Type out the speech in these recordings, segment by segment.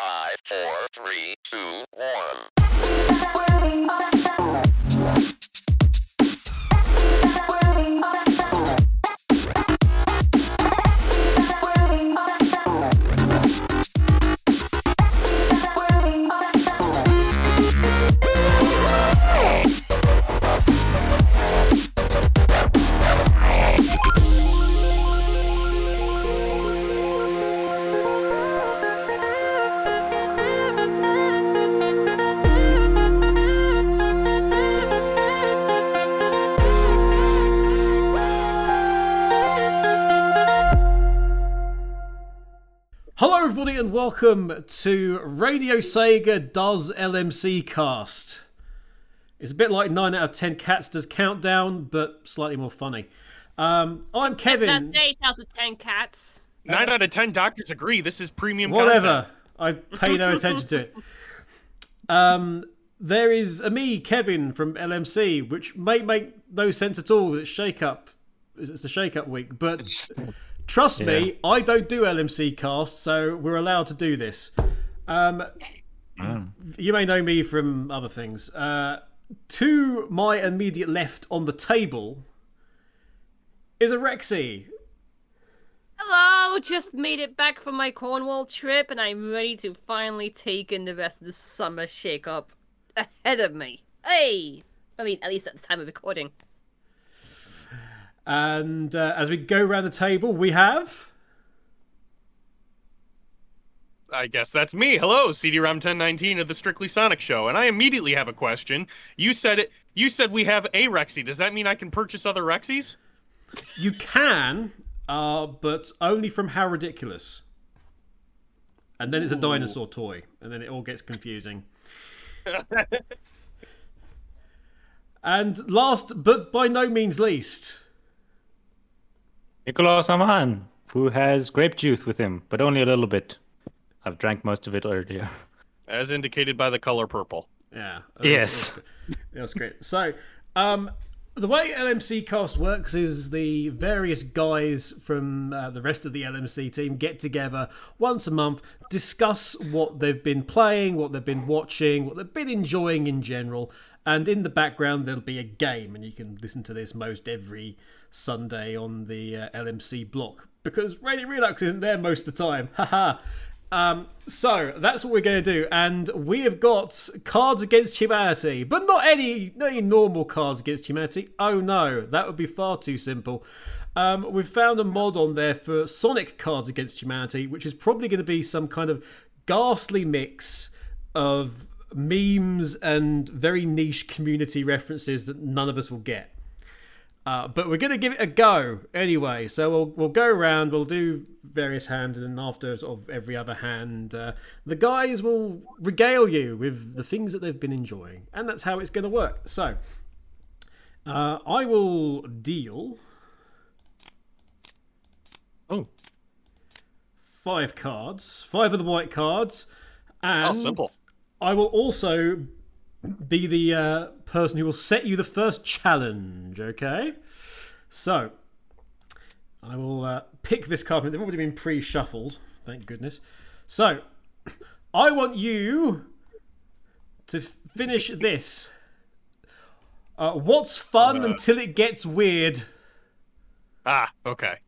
Five, welcome to Radio Sega Does LMC Cast. It's a bit like 9 out of 10 Cats Does Countdown, but slightly more funny. Um, I'm That's Kevin. eight out of ten cats. Nine out of ten doctors agree. This is premium Whatever. content. I pay no attention to it. Um, there is a me, Kevin, from LMC, which may make no sense at all. It's shake up. It's a shake up week, but trust me, I don't do LMC cast, so we're allowed to do this. Um, You may know me from other things. Uh, to my immediate left on the table is a Rexy. Hello, just made it back from my Cornwall trip, and I'm ready to finally take in the rest of the summer shake-up ahead of me. Hey! I mean, at least at the time of recording. And uh, as we go around the table, we have. I guess that's me. Hello, CD-ROM 1019 of the Strictly Sonic Show, and I immediately have a question. You said it. You said we have a Rexy. Does that mean I can purchase other Rexies? You can, uh, but only from How Ridiculous. And then it's a dinosaur toy, and then it all gets confusing. and last, but by no means least, Nicolas Aman, who has grape juice with him, but only a little bit. I've drank most of it earlier. As indicated by the color purple. yeah, Yes. That's great. So, um, the way LMC Cast works is the various guys from uh, the rest of the LMC team get together once a month, discuss what they've been playing, what they've been watching, what they've been enjoying in general, and in the background there'll be a game, and you can listen to this most every Sunday on the uh, LMC block because Radio Relux isn't there most of the time. Haha. Um, so that's what we're going to do, and we have got Cards Against Humanity, but not any, not any normal Cards Against Humanity. Oh no, that would be far too simple. Um, we've found a mod on there for Sonic Cards Against Humanity, which is probably going to be some kind of ghastly mix of memes and very niche community references that none of us will get. Uh, but we're going to give it a go anyway. So we'll we'll go around. We'll do various hands, and then after sort of every other hand, uh, the guys will regale you with the things that they've been enjoying, and that's how it's going to work. So uh, I will deal Oh, five cards, five of the white cards, and oh simple. I will also be the uh, person who will set you the first challenge, okay? So, I will uh, pick this card. They've already been pre shuffled, thank goodness. So, I want you to finish this. Uh, what's fun Uh. until it gets weird? Ah, okay.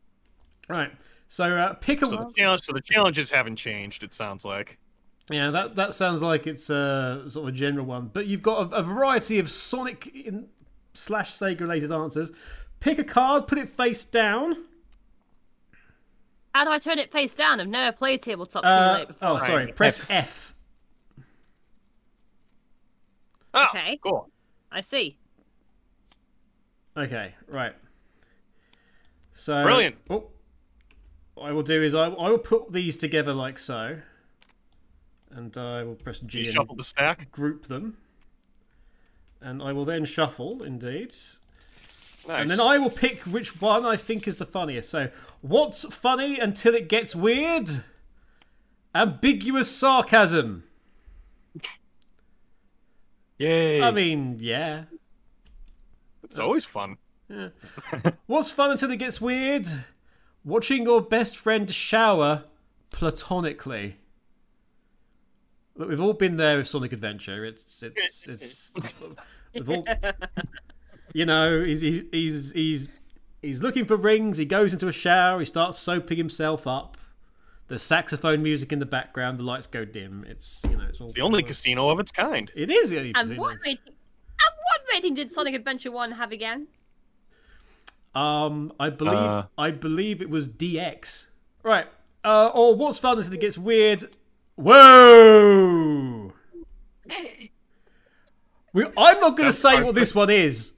Right. So, uh, pick a. So the challenge. So the challenges haven't changed. It sounds like. Yeah, that that sounds like it's a sort of a general one. But you've got a, a variety of Sonic in, slash Sega related answers. Pick a card, put it face down. How do I turn it face down? I've never played Tabletop Uh, before. oh, sorry. Right. Press F. Oh, Okay. cool. I see. Okay, right. So Brilliant. Oh, what I will do is I, I will put these together like so, and I will press G You and shuffle the stack. group them, and I will then shuffle. Indeed, Nice. And then I will pick which one I think is the funniest. So, what's funny until it gets weird? Ambiguous sarcasm. Yay! I mean, yeah. it's always fun. What's fun until it gets weird? Watching your best friend shower platonically. Look, we've all been there with Sonic Adventure. It's it's it's. it's we've all, you know, he's he's- he's he's he's looking for rings. He goes into a shower. He starts soaping himself up. There's saxophone music in the background. The lights go dim. It's you know it's all It's the only casino of its kind. It is the only And casino. what rating? And what rating did Sonic Adventure One have again? Um, I believe Uh. I believe it was DX. Right. Uh, or what's fun is that it gets weird. Whoa! We, I'm not going to say what this one is.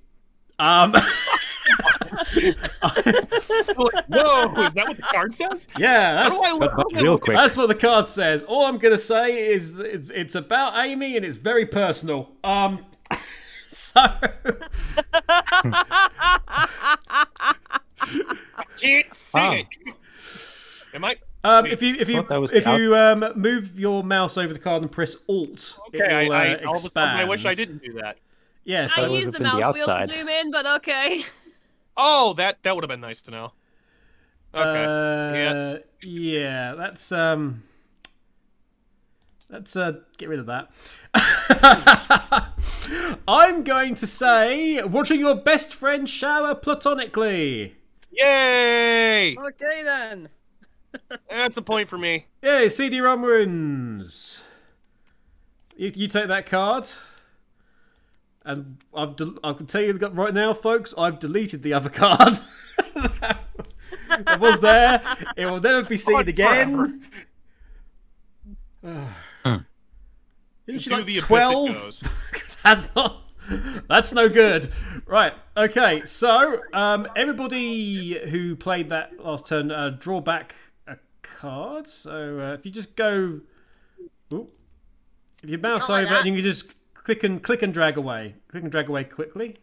Um, Whoa, is that what the card says? yeah, that's, But, but real quick, that's what the card says. All I'm going to say is it's, it's about Amy and it's very personal. Um, so can't see Ah. it. Am I? Um, if you if you that was if you um, move your mouse over the card and press Alt, it Okay, will, I, uh, I, all of a sudden I wish I didn't do that. Yeah, so I that used the been the mouse wheel to zoom in, but okay. Oh, that that would have been nice to know. Okay. Uh, yeah. that's um let's uh get rid of that. I'm going to say watching your best friend shower platonically. Yay! Okay then. That's a point for me. Yay, CD-ROM wins. You, you take that card. And I've del- I can tell you right now, folks, I've deleted the other card. it was there. It will never be seen On again. Isn't she like the 12? That's not. That's no good. Right. Okay. So, um, everybody who played that last turn, uh, draw back a card. So, uh, if you just go, Ooh. if you mouse Not like over that. and you can just click and click and drag away, click and drag away quickly.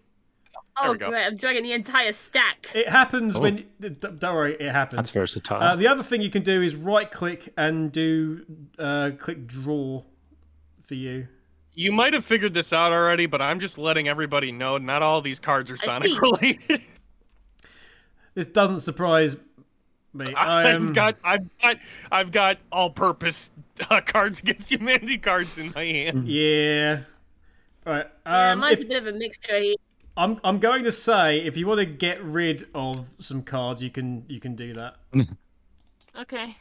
Oh we great! I'm dragging the entire stack. It happens when. Don't worry, it happens. that's versatile. Uh, the other thing you can do is right click and do uh, click draw for you. You might have figured this out already, but I'm just letting everybody know not all these cards are see. Sonic related. This doesn't surprise me. I I've am- got, I've got, I've got all-purpose uh, Cards Against Humanity cards in my hand. Yeah. Right. yeah, Um, mine's if- a bit of a mixture here. I'm I'm going to say if you want to get rid of some cards, you can you can do that. Okay.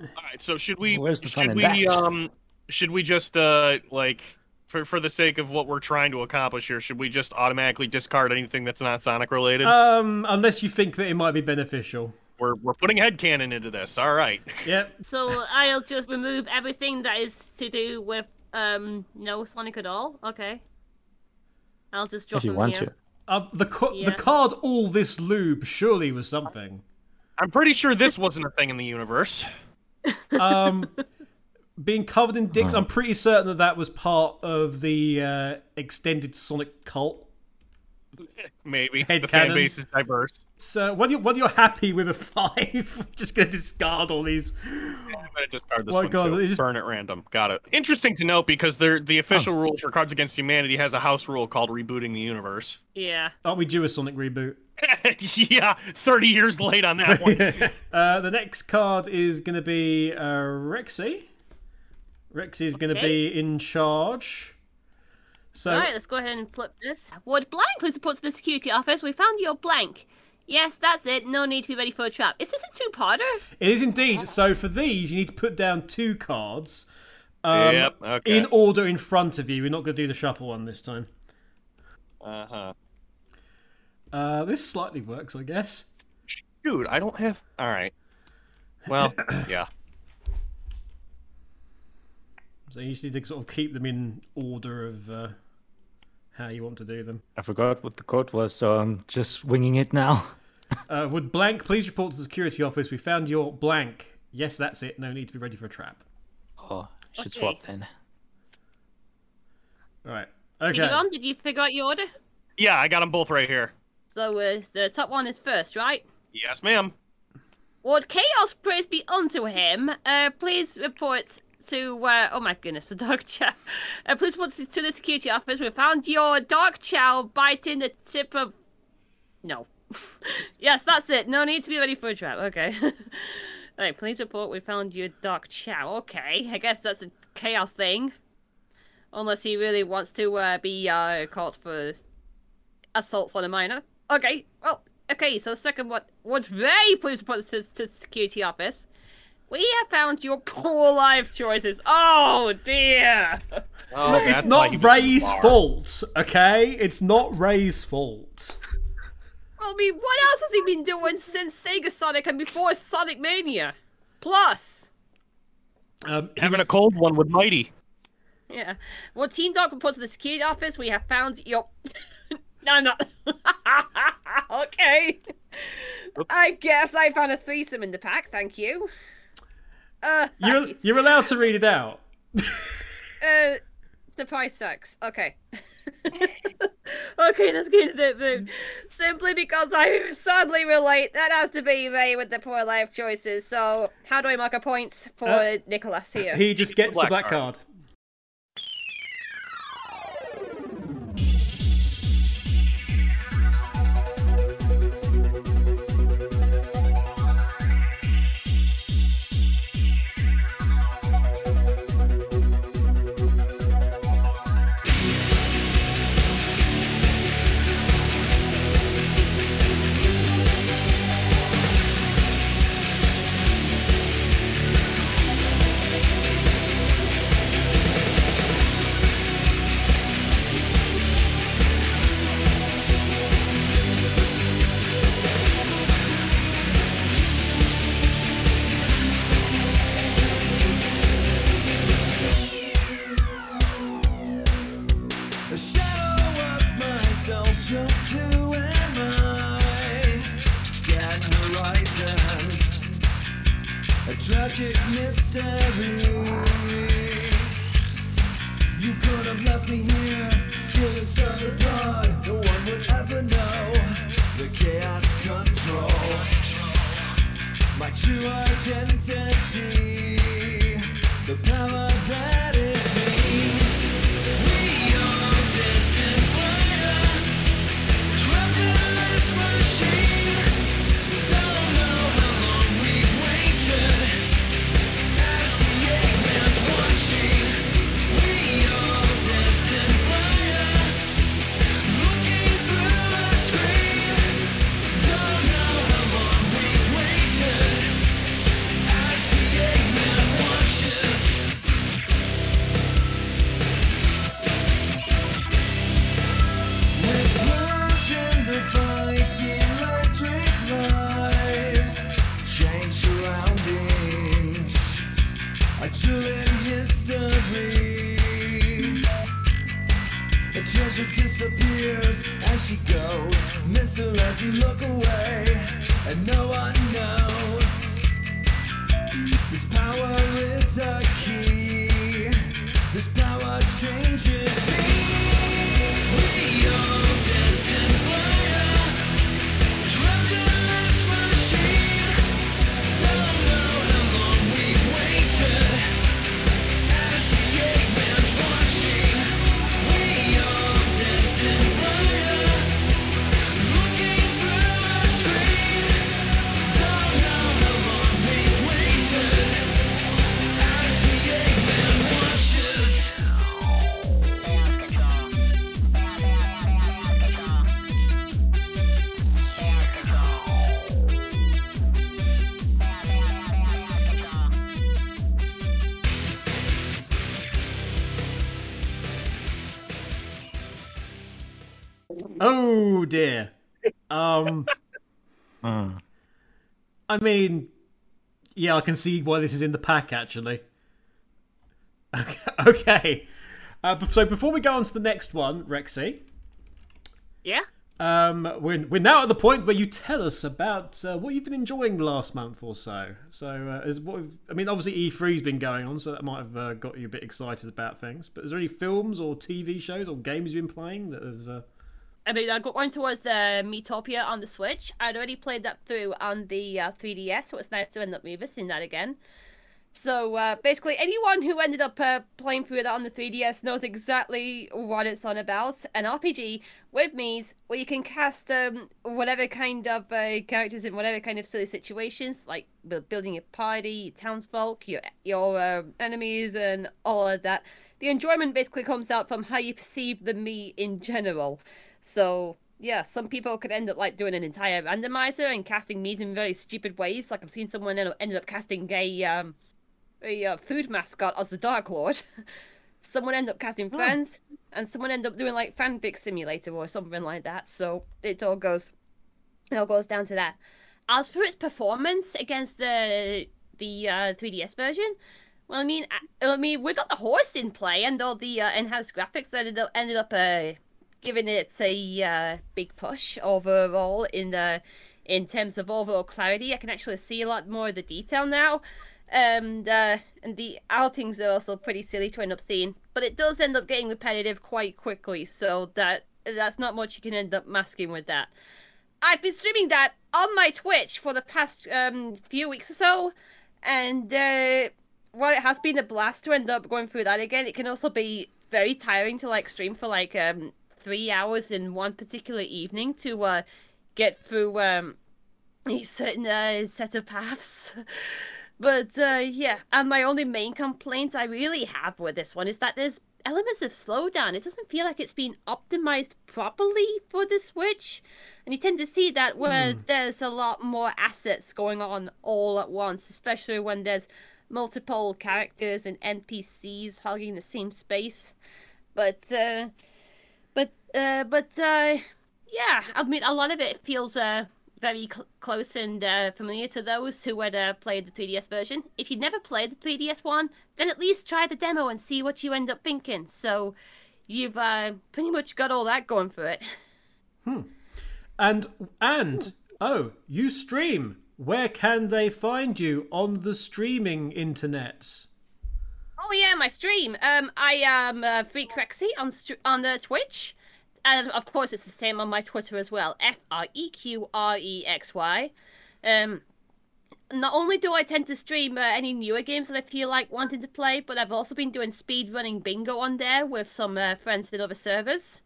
All right, so should we? Where's the fun should in we? that? Um, should we just uh like for for the sake of what we're trying to accomplish here, should we just automatically discard anything that's not Sonic related? Um, unless you think that it might be beneficial. We're we're putting headcanon into this. All right. Yep. So I'll just remove everything that is to do with um no Sonic at all. Okay. I'll just drop if you them want here. to. Uh, the co- Yeah. the card all this lube surely was something. I'm pretty sure this wasn't a thing in the universe. Um, being covered in dicks, I'm pretty certain that that was part of the uh, extended Sonic cult. Maybe Head the fan base is diverse. So when you when you're happy with a five, we're just gonna discard all these. I'm gonna discard this Why, one God, too. it just- Burn at random. Got it. Interesting to note because they're, the official rules for Cards Against Humanity has a house rule called rebooting the universe. Yeah. Aren't we due a Sonic reboot? yeah, 30 years late on that one. uh, the next card is going to be uh, Rexy. Rexy is going to Okay. be in charge. So All right, let's go ahead and flip this. Would blank who supports the security office? We found your blank. Yes, that's it. No need to be ready for a trap. Is this a two-parter? it is indeed. So for these, you need to put down two cards um, yep. Okay. in order in front of you. We're not going to do the shuffle one this time. Uh huh. Uh, this slightly works, I guess. Dude, I don't have. All right. Well, yeah. So you just need to sort of keep them in order of uh, how you want to do them. I forgot what the code was, so I'm just winging it now. Uh, would blank please report to the security office? We found your blank. Yes, that's it. No need to be ready for a trap. Oh, should Okay. swap then. All right. Okay. Okay. did you figure out your order? Yeah, I got them both right here. So uh, the top one is first, right? Yes, ma'am. Would chaos praise be unto him? Uh, please report to. Uh, oh my goodness, the dog chow. Uh, report to the security office. We found your dog chow biting the tip of. No. yes, that's it. No need to be ready for a trap. Okay. Alright, please report. We found your dog chow. Okay, I guess that's a chaos thing. Unless he really wants to uh, be uh, caught for assaults on a minor. Okay, well, okay, so the second one was very put this to security office. We have found your poor life choices. Oh dear. Oh, Look, it's not he was at the Ray's fault, okay? It's not Ray's fault. I mean, what else has he been doing since Sega Sonic and before Sonic Mania? Plus, Um, Having a cold one with Mighty. yeah. Well, Team Dog reports to the security office. We have found your. no, I'm not. okay. I guess I found a threesome in the pack. Thank you. Uh, You're, right. you're allowed to read it out. uh, surprise sex. Okay. okay, let's get into the thing. Simply because I sadly relate, that has to be me with the poor life choices. So, how do I mark a point for Uh, Nicholas here? He just gets the black black card. card. Dear. Um, Hmm. I mean, yeah, I can see why this is in the pack actually. Okay. okay. Uh, so before we go on to the next one, Rexy, yeah? um, we're, we're now at the point where you tell us about uh, what you've been enjoying the last month or so. So, uh, is what I mean, obviously E3's been going on, so that might have uh, got you a bit excited about things. But is there any films or TV shows or games you've been playing that have? I mean, I got one towards the Miitopia on the Switch. I'd already played that through on the uh, 3DS, so it's nice to end up revisiting that again. So uh, basically, anyone who ended up uh, playing through that on the 3DS knows exactly what it's on about. An RPG with Miis where you can cast um, whatever kind of uh, characters in whatever kind of silly situations, like building your party, your townsfolk, your your uh, enemies, and all of that. The enjoyment basically comes out from how you perceive the me in general. So yeah, some people could end up like doing an entire randomizer and casting Miis in very stupid ways. Like I've seen someone end up, ended up casting a um a uh, food mascot as the Dark Lord. someone end up casting friends, and someone end up doing like fanfic simulator or something like that. So it all goes, it all goes down to that. As for its performance against the the uh, 3DS version, well, I mean, I, I mean, we got the horse in play, and all the uh, enhanced graphics ended up ended up uh, giving it a uh, big push overall in the in terms of overall clarity. I can actually see a lot more of the detail now. And uh, and the outings are also pretty silly to end up seeing, but it does end up getting repetitive quite quickly. So that that's not much you can end up masking with that. I've been streaming that on my Twitch for the past um, few weeks or so, and uh, while it has been a blast to end up going through that again, it can also be very tiring to like stream for like um, three hours in one particular evening to uh, get through um, a certain uh, set of paths. But uh, yeah, and my only main complaint I really have with this one is that there's elements of slowdown. It doesn't feel like it's been optimized properly for the Switch. And you tend to see that where there's a lot more assets going on all at once, especially when there's multiple characters and NPCs hogging the same space. But uh but uh but uh yeah, I mean a lot of it feels uh very cl- close and uh, familiar to those who had uh, played the 3DS version. If you'd never played the 3DS one, then at least try the demo and see what you end up thinking. So you've uh, pretty much got all that going for it. Hmm. And and oh, you stream. Where can they find you on the streaming internets? Oh yeah, my stream. Um, I am uh, Freq Rexy on st- on the Twitch, and of course it's the same on my Twitter as well. F R E Q R E X Y. Um, not only do I tend to stream uh, any newer games that I feel like wanting to play, but I've also been doing speed running bingo on there with some uh, friends in other servers.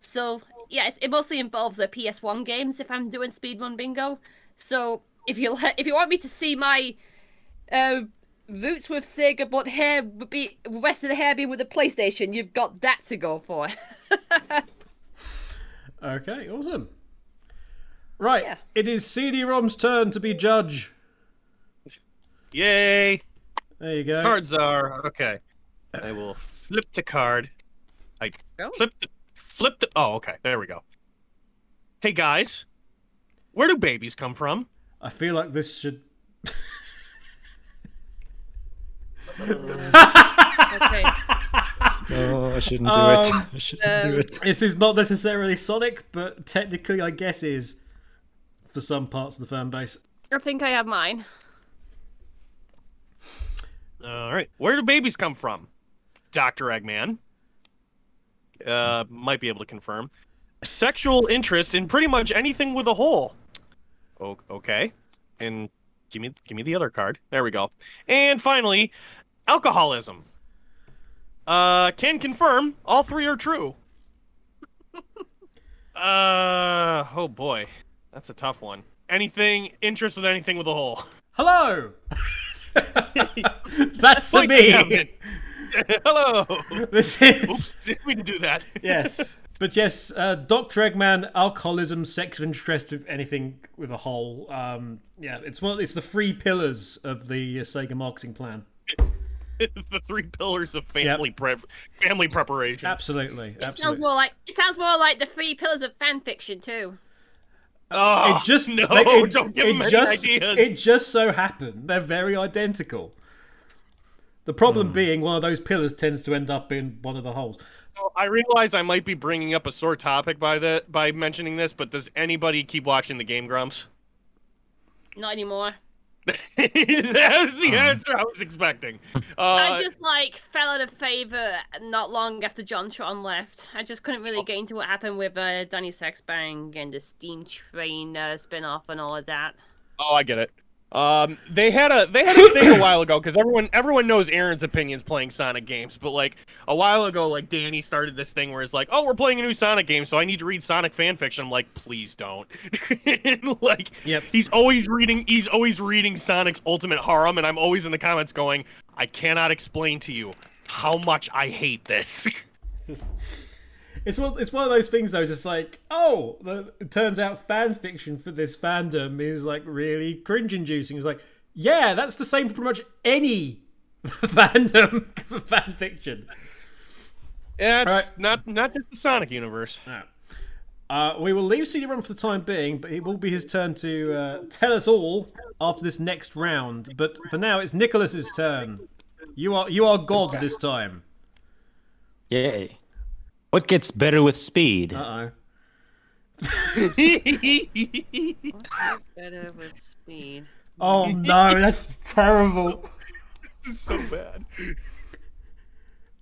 So yes, it mostly involves uh, PS1 games if I'm doing speedrun bingo. So if you if you want me to see my uh, roots with Sega, but hair be rest of the hair being with the PlayStation, you've got that to go for. Okay, awesome. Right, Yeah. it is CD-ROM's turn to be judge. Yay! There you go. Cards are okay. I will flip the card. I Oh. flipped. Flipped. Oh, okay. There we go. Hey guys, where do babies come from? I feel like this should. Uh, okay. Oh, I shouldn't do Um, it. I shouldn't do um, it. This is not necessarily Sonic, but technically, I guess is for some parts of the fan base. I think I have mine. All right. Where do babies come from? Dr. Eggman. Uh, might be able to confirm. Sexual interest in pretty much anything with a hole. O- okay. And give me give me the other card. There we go. And finally, alcoholism. Uh, can confirm all three are true. uh, oh boy. That's a tough one. Anything interest with anything with a hole. Hello. That's Like me. Hello. This is Oops, we didn't mean to do that. yes, but yes, uh, Doctor Eggman, alcoholism, sexual interest with anything with a hole. Um, yeah, it's one. It's the three pillars of the uh, Sega marketing plan. the three pillars of family prep, family preparation. Absolutely, It sounds more like it sounds more like the three pillars of fan fiction too. Oh, it just no, like, it, don't give it him any just, ideas. It just so happened they're very identical. The problem Hmm. being one of those pillars tends to end up in one of the holes. So I realize I might be bringing up a sore topic by the by mentioning this, but does anybody keep watching the Game Grumps? Not anymore. that was the answer I was expecting. Uh, I just like fell out of favor not long after JonTron left. I just couldn't really get into what happened with uh, Danny Sexbang and the Steam Train uh, spin-off and all of that. Oh, I get it. Um, they had a they had a thing a while ago because everyone everyone knows Arin's opinions playing Sonic games, but like a while ago, like Danny started this thing where it's like, oh, we're playing a new Sonic game, so I need to read Sonic fan fiction. I'm like, please don't. And, like, Yep. he's always reading he's always reading Sonic's Ultimate Harem, and I'm always in the comments going, I cannot explain to you how much I hate this. It's one, it's one of those things though, just like, oh, the, it turns out fan fiction for this fandom is like really cringe inducing. It's like, yeah, that's the same for pretty much any fandom for fan fiction. yeah, it's Right. not not just the Sonic universe. Uh, we will leave CD-ROM for the time being, but it will be his turn to uh, tell us all after this next round. But for now, it's Nicholas's turn. You are you are God this time. Yay. What gets better with speed? Uh oh. Better with speed. Oh no, that's terrible. This is so bad.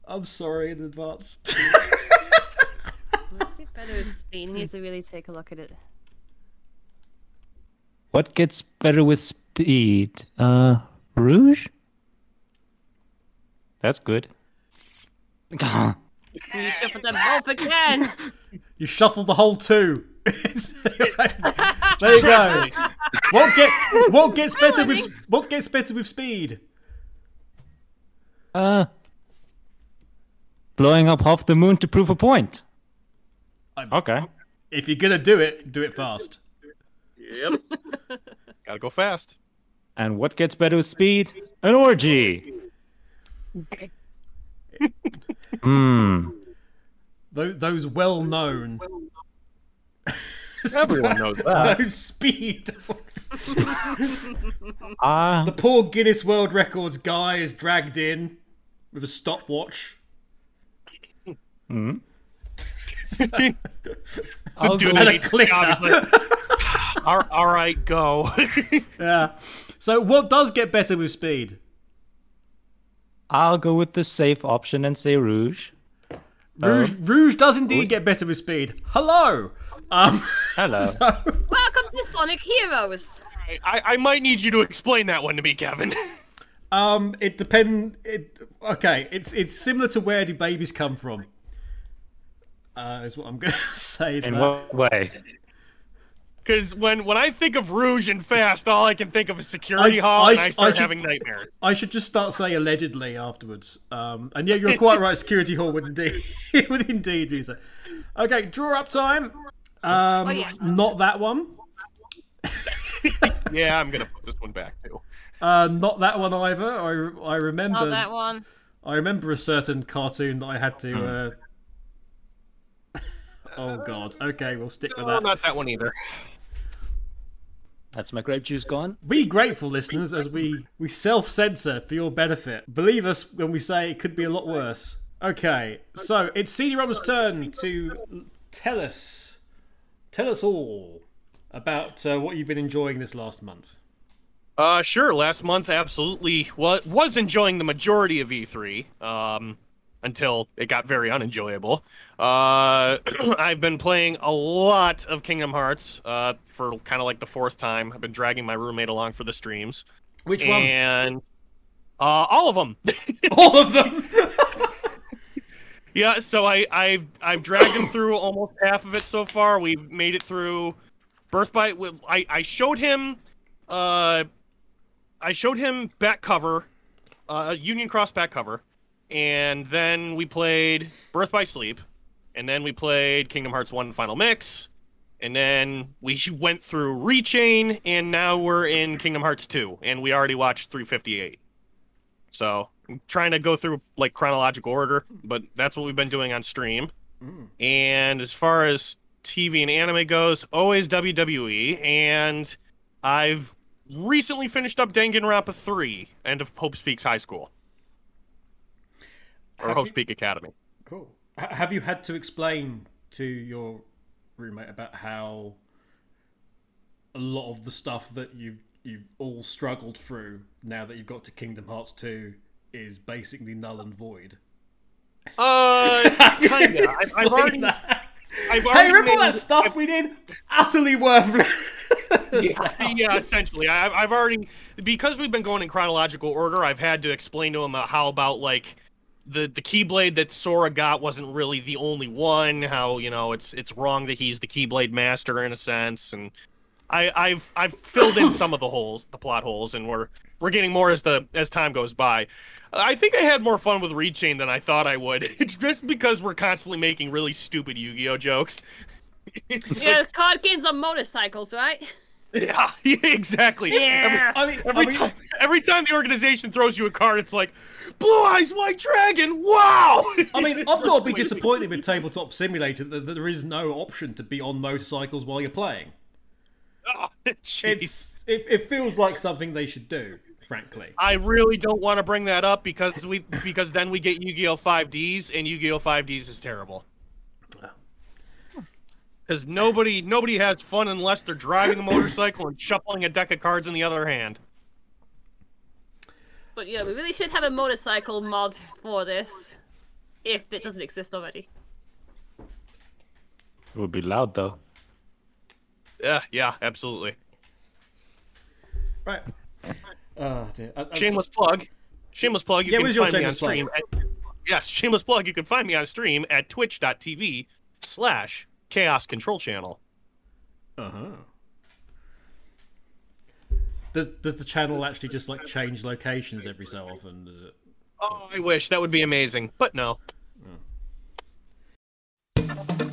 I'm sorry in advance. Let's get better with speed. He needs to really take a look at it. What gets better with speed? Uh, Rouge? That's good. You shuffled them both again. You shuffle the whole two. There you go. What get what gets better with what gets better with speed? Uh, blowing up half the moon to prove a point. I'm- Okay. If you're gonna do it, do it fast. Yep. Gotta go fast. And what gets better with speed? An orgy. Hmm. Those, those well known Everyone knows that. those speed. Ah, The poor Guinness World Records guy is dragged in with a stopwatch. I'll Dude, go And I a need to clicker. stop. He's like, all, all right, go. Yeah. So what does get better with speed? I'll go with the safe option and say Rouge. Rouge, Rouge does indeed get better with speed. Hello. Um. Hello. So, Welcome to Sonic Heroes. I, I might need you to explain that one to me, Kevin. um. It depend. It okay. It's it's similar to where do babies come from. Uh, is what I'm gonna say. to In that. what way? Because when, when I think of Rouge and Fast, all I can think of is Security I- Hall, I- and I start I should- having nightmares. I should just start saying allegedly afterwards. Um, and yeah, you're quite right. Security Hall would indeed would indeed be so. Okay, draw up time. Um, Oh, yeah. not that one. Yeah, I'm gonna put this one back too. Uh, not that one either. I I remember. Not that one. I remember a certain cartoon that I had to. Hmm. Uh... oh God. Okay, we'll stick with that. not that one either. That's my grape juice gone. Be grateful, listeners, as we we self censor for your benefit. Believe us when we say it could be a lot worse. Okay, so it's CD-ROM's turn to tell us, tell us all about uh, what you've been enjoying this last month. Uh, sure. Last month, absolutely was was enjoying the majority of E3. Um, until it got very unenjoyable. Uh, I've been playing a lot of Kingdom Hearts. Uh, for kind of like the fourth time. I've been dragging my roommate along for the streams, Which one? and uh, all of them. All of them. Yeah, so I, I've I've dragged him through almost half of it so far. We've made it through Birth by. I I showed him, uh, I showed him back cover, uh, Union Cross back cover, and then we played Birth by Sleep, and then we played Kingdom Hearts One Final Mix, and then we went through Rechain, and now we're in Kingdom Hearts Two, and we already watched 358. So I'm trying to go through like chronological order, but that's what we've been doing on stream. Mm. And as far as TV and anime goes, always WWE. And I've recently finished up Danganronpa 3, end of Hope's Peak High School. Or Have you- Speak Academy. Cool. H- have you had to explain to your roommate about how a lot of the stuff that you've you've all struggled through now that you've got to Kingdom Hearts 2 is basically null and void? Uh, kinda. I've, I've already, that. I've Hey, remember that stuff we did? Utterly worthless. yeah, yeah, essentially. I, I've already because we've been going in chronological order. I've had to explain to him uh, how about like the the keyblade that Sora got wasn't really the only one. How you know it's it's wrong that he's the keyblade master in a sense, and I, I've I've filled in some of the holes, the plot holes, and we're we're getting more as the as time goes by. I think I had more fun with Rechain than I thought I would. It's just because we're constantly making really stupid Yu-Gi-Oh jokes. Yeah, like- card games on motorcycles, right? yeah, exactly. Yeah. I mean, Every, I mean, time, every time the organization throws you a card, it's like, Blue Eyes White Dragon. Wow. I mean, I've got to be disappointed with Tabletop Simulator that that there is no option to be on motorcycles while you're playing. Oh. It's it, it feels like something they should do, frankly. I really don't want to bring that up because we because then we get Yu-Gi-Oh 5Ds and Yu-Gi-Oh 5Ds is terrible. Because nobody nobody has fun unless they're driving a motorcycle and shuffling a deck of cards in the other hand. But yeah, we really should have a motorcycle mod for this, if it doesn't exist already. It would be loud though. Yeah, yeah, absolutely. Right. Oh, dear. I- I- Shameless plug. Shameless plug. You Yeah, can where's your find me on shameless plug? stream. At, yes, shameless plug. You can find me on stream at twitch.tv slash chaos control channel. Uh-huh. Does does the channel actually just like change locations every so often? Does it? Oh, I wish that would be amazing, but no. It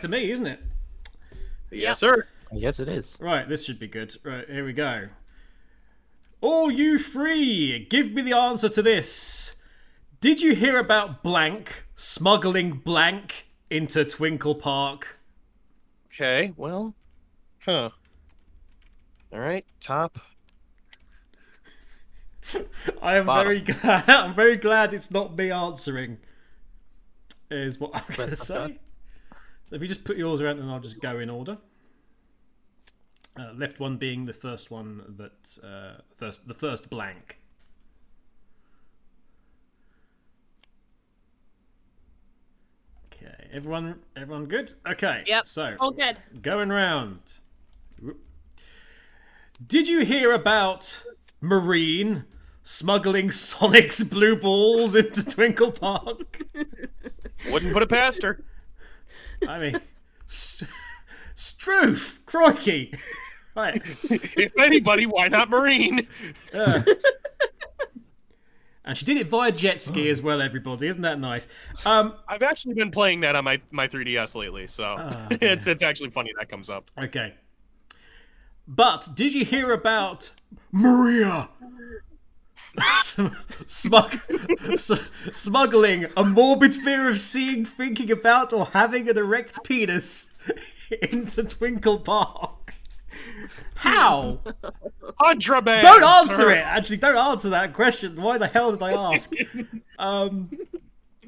back to me, isn't it? Yes, sir. Yes, it is. Right, this should be good. Right, here we go. All you three, give me the answer to this. Did you hear about blank smuggling blank into Twinkle Park? Okay, well, huh. All right, top. I am Bottom. very glad. I'm very glad it's not me answering. Is what I'm going to say. So if you just put yours around, and I'll just go in order. Uh, left one being the first one that uh, first the first blank. Okay, everyone, everyone good? Okay, Yep. So All good. going round. Did you hear about Marine smuggling Sonic's blue balls into Twinkle Park. Wouldn't put it past her. I mean, st- Stroof, crikey. Right. If anybody, why not Marine? And she did it via jet ski as well, everybody. Isn't that nice? Um, I've actually been playing that on my, my 3DS lately, so it's it's actually funny that comes up. okay. But did you hear about Maria? Smug, s- smuggling a morbid fear of seeing, thinking about, or having an erect penis into Twinkle Park. How? Contraband. Don't answer sir. it. Actually, don't answer that question. Why the hell did I ask? um,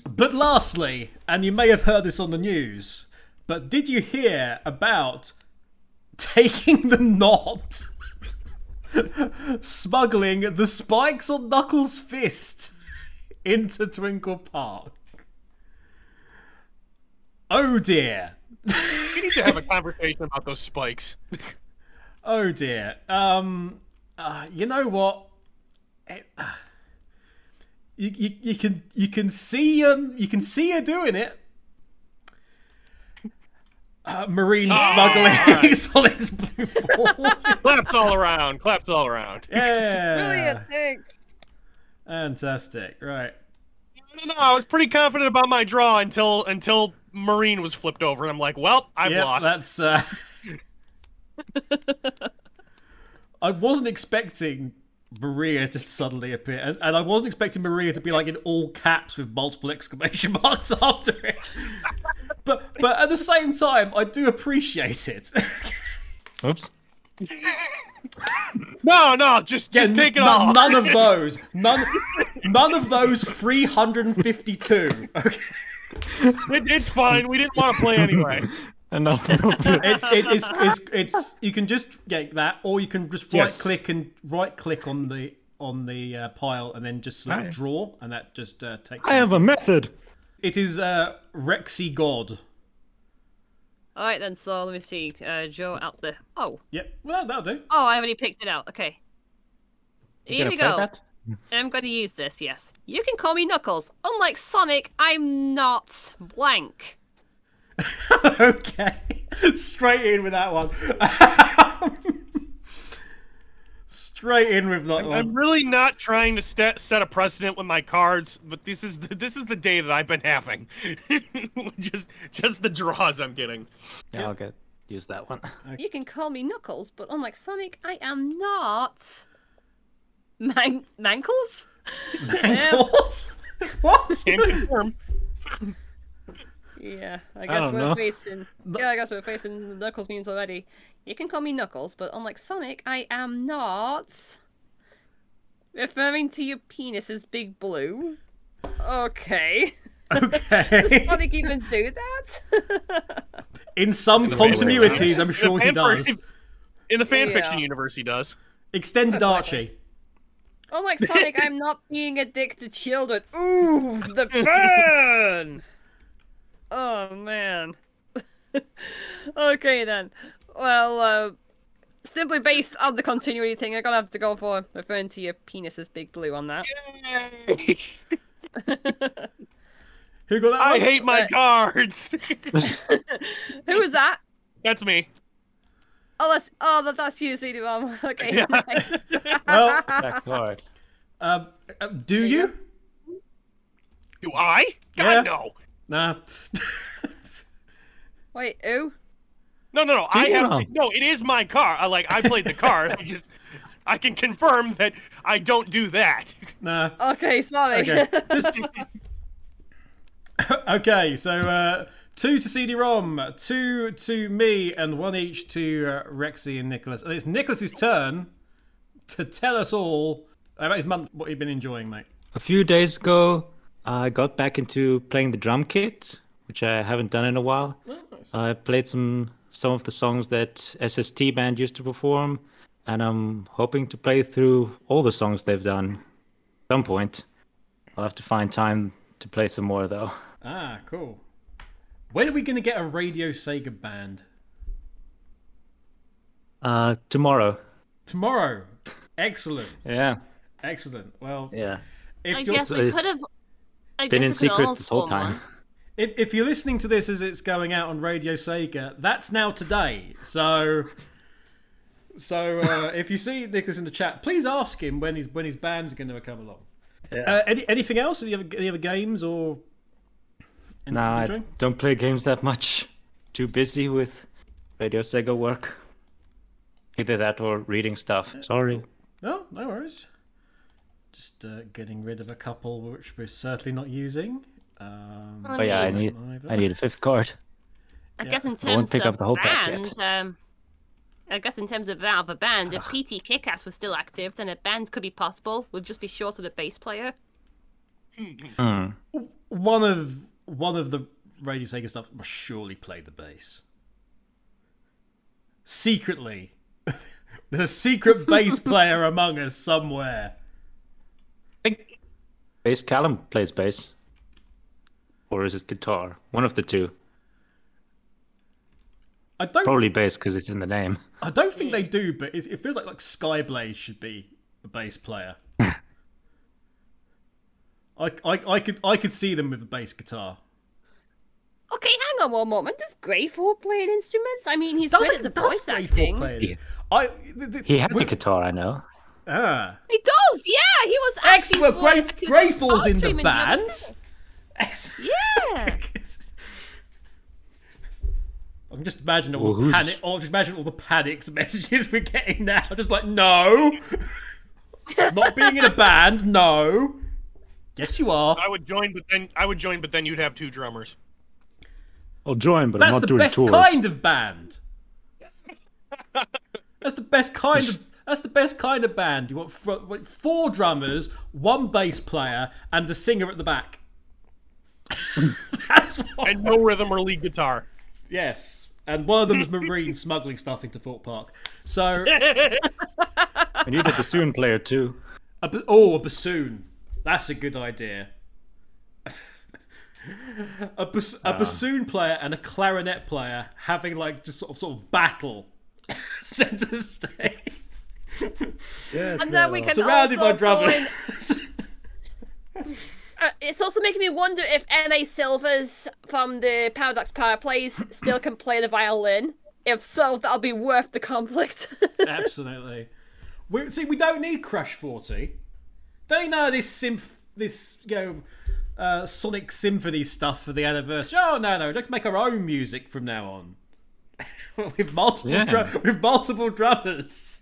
but lastly, and you may have heard this on the news, but did you hear about taking the knot, smuggling the spikes on Knuckles' fist into Twinkle Park? Oh dear. We need to have a conversation about those spikes. Oh dear. Um, uh, you know what? It- you, you you can you can see um you can see her doing it. Uh, marine smuggling Sonic's blue balls. Claps all around. Claps all around. yeah, Brilliant, thanks. fantastic. Right. No, no, I was pretty confident about my draw until until Marine was flipped over, and I'm like, well, I've Yep, lost. that's. Uh... I wasn't expecting Maria just suddenly appear, and, and I wasn't expecting Maria to be like in all caps with multiple exclamation marks after it. But but at the same time, I do appreciate it. Oops. No, no, just just Yeah, take it n- off. None of those. None. None of those. Three hundred and fifty-two. Okay. It, it's fine. We didn't want to play anyway. And no, It's it, it's, it's it's you can just get that, or you can just right Yes. click and right click on the on the uh, pile and then just select Aye. draw, and that just uh, takes. I have a method. It is uh, Rexy God. All right then. So let me see. Uh, Joe out there. Oh, Yep. Well, that'll do. oh, I already picked it out. Okay. You Here we go. that? I'm going to use this. Yes. You can call me Knuckles. Unlike Sonic, I'm not blank. okay. Straight in with that one. Straight in with that one. I'm really not trying to st- set a precedent with my cards, but this is the, this is the day that I've been having. just just the draws I'm getting. Yeah, I'll get use that one. You can call me Knuckles, but unlike Sonic, I am not. Man- Mankles? Ankles? what? Can confirm. Yeah, I guess don't we're know. facing. Yeah, I guess we're facing Knuckles memes already. You can call me Knuckles, but unlike Sonic, I am not. Referring to your penis as Big Blue. Okay. Okay. Does Okay. Sonic even do that? In some continuities, I'm sure he does. In the fanfiction Yeah. universe, he does. Extended Archie. Unlike Sonic, I'm not being a dick to children. Ooh, the burn! Oh man. okay then. Well, uh, simply based on the continuity thing, I'm gonna have to go for referring to your penis as Big Blue on that. Yay! Who got that I one? hate my Uh, cards. Who was that? That's me. Oh, that's oh, that, that's you, CD-ROM. Okay. nice. Well, That card. um, uh, do you? Do I? God Yeah. no. Nah. Wait, who? No, no, no. I have Damn. no. It is my car. I like. I played the card. I just. I can confirm that I don't do that. Nah. Okay, sorry. Okay. Just... okay, so uh, two to CD-ROM, two to me, and one each to uh, Rexy and Nicholas. And it's Nicholas's turn to tell us all about his month, what you've been enjoying, mate. A few days ago, I got back into playing the drum kit, which I haven't done in a while. Nice. I played some some of the songs that SST band used to perform, and I'm hoping to play through all the songs they've done. At some point, I'll have to find time to play some more though. Ah, cool. When are we going to get a Radio Sega band? Uh, tomorrow. Tomorrow. Excellent. Yeah. Excellent. Well, Yeah. if I guess we could have. I Been in guess we could secret this whole time. if, if you're listening to this as it's going out on Radio Sega, that's now today. So, so uh, if you see Nicholas in the chat, please ask him when his when his band's going to come along. Uh, any, anything else? Have you ever any other games or? anything No, I doing? don't play games that much. Too busy with Radio Sega work. Either that or reading stuff. Sorry. No, no worries. Just uh, getting rid of a couple which we're certainly not using. Um, Oh yeah, I need Neither. I need a fifth card. I guess in terms I won't pick of up the whole band, um, I guess in terms of that of a band, if PT Kickass was still active, then a band could be possible. We'll just be short of the bass player. Hmm. one of one of the Radio Sega stuff must surely play the bass. Secretly, there's a secret bass player among us somewhere. Think bass Callum plays bass. Or is it guitar? One of the two. I don't. Probably bass because it's in the name. I don't think they do, but it feels like like Skyblaze should be a bass player. I, I, I could I could see them with a bass guitar. Okay, hang on one moment. Does Greyfall an instrument? I mean, he's Does good it at the does voice acting. play it? Yeah. I th- th- He has a guitar, I know. Ah. He does, yeah. He was asking Excellent. for Grey, if I Greyfall's in the band. other day. Excellent. Yeah. I'm just imagining all Well, the who's- panic. Or just imagine all the panics messages we're getting now. Just like no, not being in a band. No. Yes, you are. I would join, but then I would join, but then you'd have two drummers. I'll join, but I'm That's not the doing best kind of band. That's the best kind of. That's the best kind of band. You want fr- like four drummers, one bass player, and a singer at the back. That's what. And no rhythm or lead guitar. Yes, and one of them is Marine smuggling stuff into Fort Park. So, I need a bassoon player too. a, oh, a bassoon. That's a good idea. a, bas- a um. bassoon player and a clarinet player having like just sort of sort of battle center stage. Yes, And then we can Surrounded by also drummers. find- Uh, it's also making me wonder if M.A. Silvers from the Paradox Power Plays still can play the violin. If so, that'll be worth the conflict. Absolutely. We, see, we don't need Crush Forty. Don't know this symph, this you know, uh, Sonic Symphony stuff for the anniversary. Oh no, no, let's make our own music from now on. with multiple, Yeah. dru- with multiple drummers.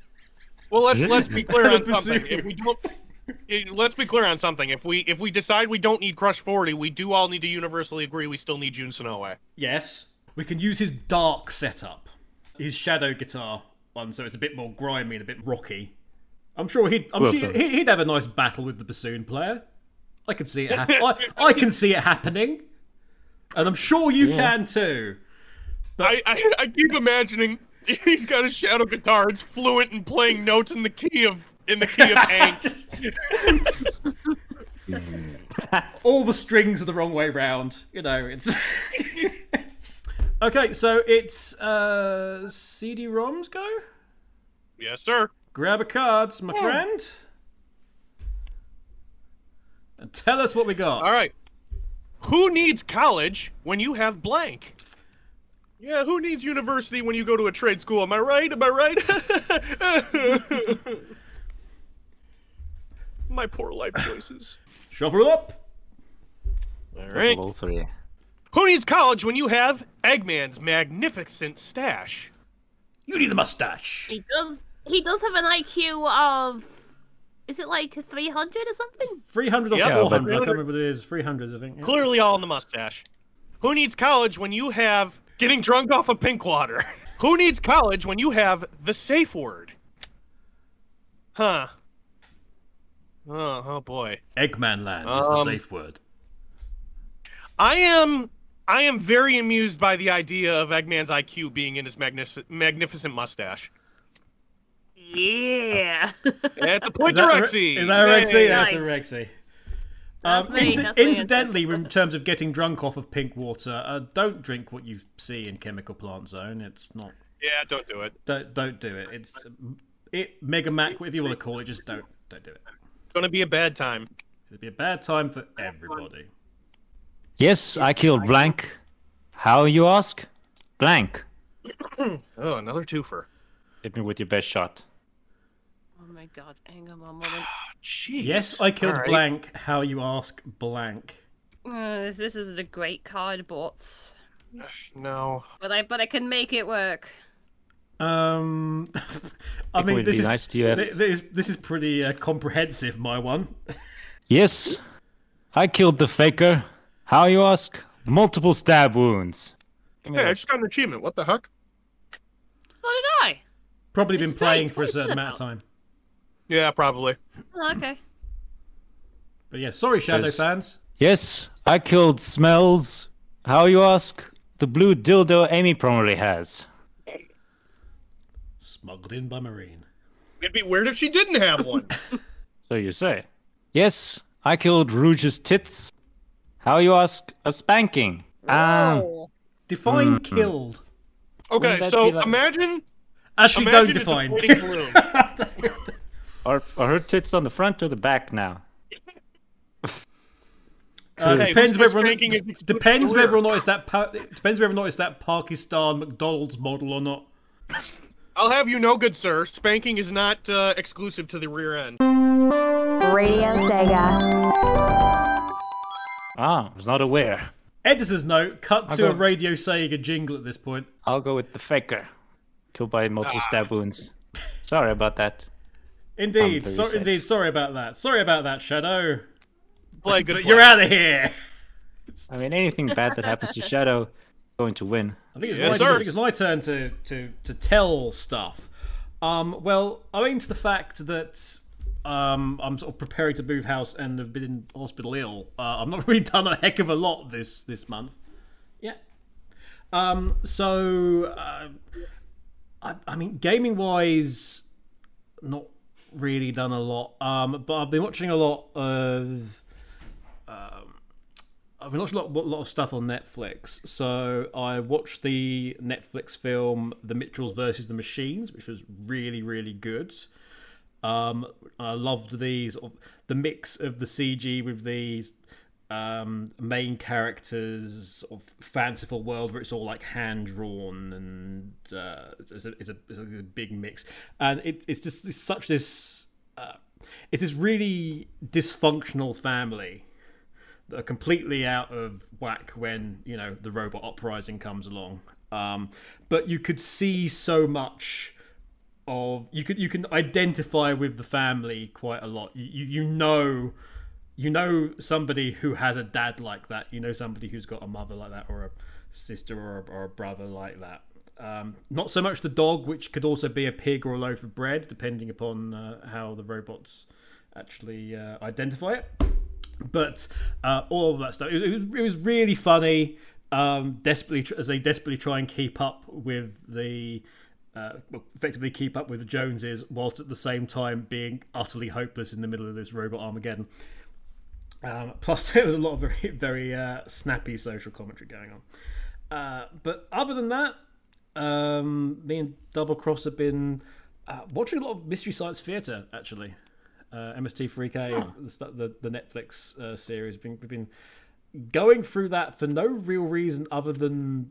Well, let's let's be clear on something. If we don't, eh, let's be clear on something. If we if we decide we don't need Crush Forty, we do all need to universally agree we still need Jun Senoue. Yes, we can use his dark setup, his shadow guitar one, so it's a bit more grimy and a bit rocky. I'm sure he'd, I'm Well, sure for- he'd have a nice battle with the bassoon player. I can see it. Hap- I, I can see it happening, and I'm sure you can too. I, I I keep imagining he's got a shadow guitar. It's fluent and playing notes in the key of in the key of angst. All the strings are the wrong way round. You know, it's. okay, so it's uh, CD-ROMs go. yes, sir. Grab a card, my friend, and tell us what we got. All right. Who needs college when you have blank? Yeah, who needs university when you go to a trade school? Am I right? Am I right? My poor life choices. Shuffle it up. All right. All three. Who needs college when you have Eggman's magnificent stash? You need the mustache. he does. He does have an IQ of. Is it like 300 or something? 300 or Yeah, but- 400. I can't remember what it is. 300, I think. yeah. Clearly all in the mustache. Who needs college when you have getting drunk off of pink water? Who needs college when you have the safe word? Huh. Oh, oh boy. Eggman Land is the Um, safe word. I am I am very amused by the idea of Eggman's IQ being in his magnific- magnificent mustache. Yeah. That's a point Is to that, a- Rexy. is that a Rexy? Yay. That's a Rexy. That's Um, me, inci- incidentally, in terms of getting drunk off of pink water, uh, don't drink what you see in Chemical Plant Zone. It's not. Yeah, don't do it. Don't don't do it. It's it Mega Mack, whatever you want to call it. Just don't don't do it. It's gonna be a bad time. It'd be a bad time for everybody. Yes, I killed blank. How you ask? Blank. Oh, another twofer. Hit me with your best shot. Oh my god, anger my moment. Jeez. Yes, I killed All right. blank. How you ask blank. Uh, this, this isn't a great card, but No. but I but I can make it work. Um, I It mean, this be is nice to have. thi- this, this is pretty uh, comprehensive. My one. Yes, I killed the faker. How you ask? Multiple stab wounds. Give me Hey, I just got an achievement. What the heck? So did I. Probably been playing for a certain amount of time. Yeah, probably. Oh, okay. But yeah, sorry, Shadow Yes. fans. Yes, I killed smells. How you ask? The blue dildo Amy probably has. Smuggled in by Marine. It'd be weird if she didn't have one. So you say. Yes, I killed Rouge's tits. How you ask? A spanking. Um, Oh. Define Mm. killed. Okay, so like- imagine Actually, imagine don't it's a define. floating balloon. are, are her tits on the front or the back now? Uh, Hey, depends whether or not, spanking is depends whether or her? not it's that pa- it depends whether or not it's that Pakistan McDonald's model or not. I'll have you know, good sir, spanking is not uh, exclusive to the rear end. Radio Sega. Ah, I was not aware. Editor's note: cut I'll to a Radio Sega jingle at this point. I'll go with the faker. Killed by multiple Ah. stab wounds. Sorry about that. Indeed, so, indeed. Sorry about that. Sorry about that, Shadow. Play good. You're out of here. I mean, anything bad that happens to Shadow, going to win. I think it's, Yes, my, sir. I think it's my turn to, to, to tell stuff. Um, well, owing to the fact that um, I'm sort of preparing to move house and have been in hospital ill, uh, I've not really done a heck of a lot this this month. Yeah. Um, so, uh, I, I mean, gaming wise, not really done a lot. Um, but I've been watching a lot of. Um, I've been watching a lot, a lot of stuff on Netflix. So I watched the Netflix film The Mitchells versus the Machines, which was really, really good. Um, I loved these the mix of the CG with these um, main characters of fanciful world where it's all like hand drawn and uh, it's, a, it's, a, it's a big mix, and it, it's just it's such this uh, it's this really dysfunctional family that are completely out of whack when you know the robot uprising comes along. Um, but you could see so much of you could you can identify with the family quite a lot. You you, you know you know somebody who has a dad like that. You know somebody who's got a mother like that, or a sister or a, or a brother like that. Um, not so much the dog, which could also be a pig or a loaf of bread, depending upon uh, how the robots actually uh, identify it but uh, all of that stuff. It, it, was, it was really funny. Um, desperately as they desperately try and keep up with the, uh, effectively keep up with the Joneses, whilst at the same time being utterly hopeless in the middle of this robot Armageddon. Um, plus, there was a lot of very very uh, snappy social commentary going on. Uh, but other than that, um, me and Double Cross have been uh, watching a lot of Mystery Science Theatre actually uh, MST3K, the, the the Netflix uh, series. Been, we've been going through that for no real reason other than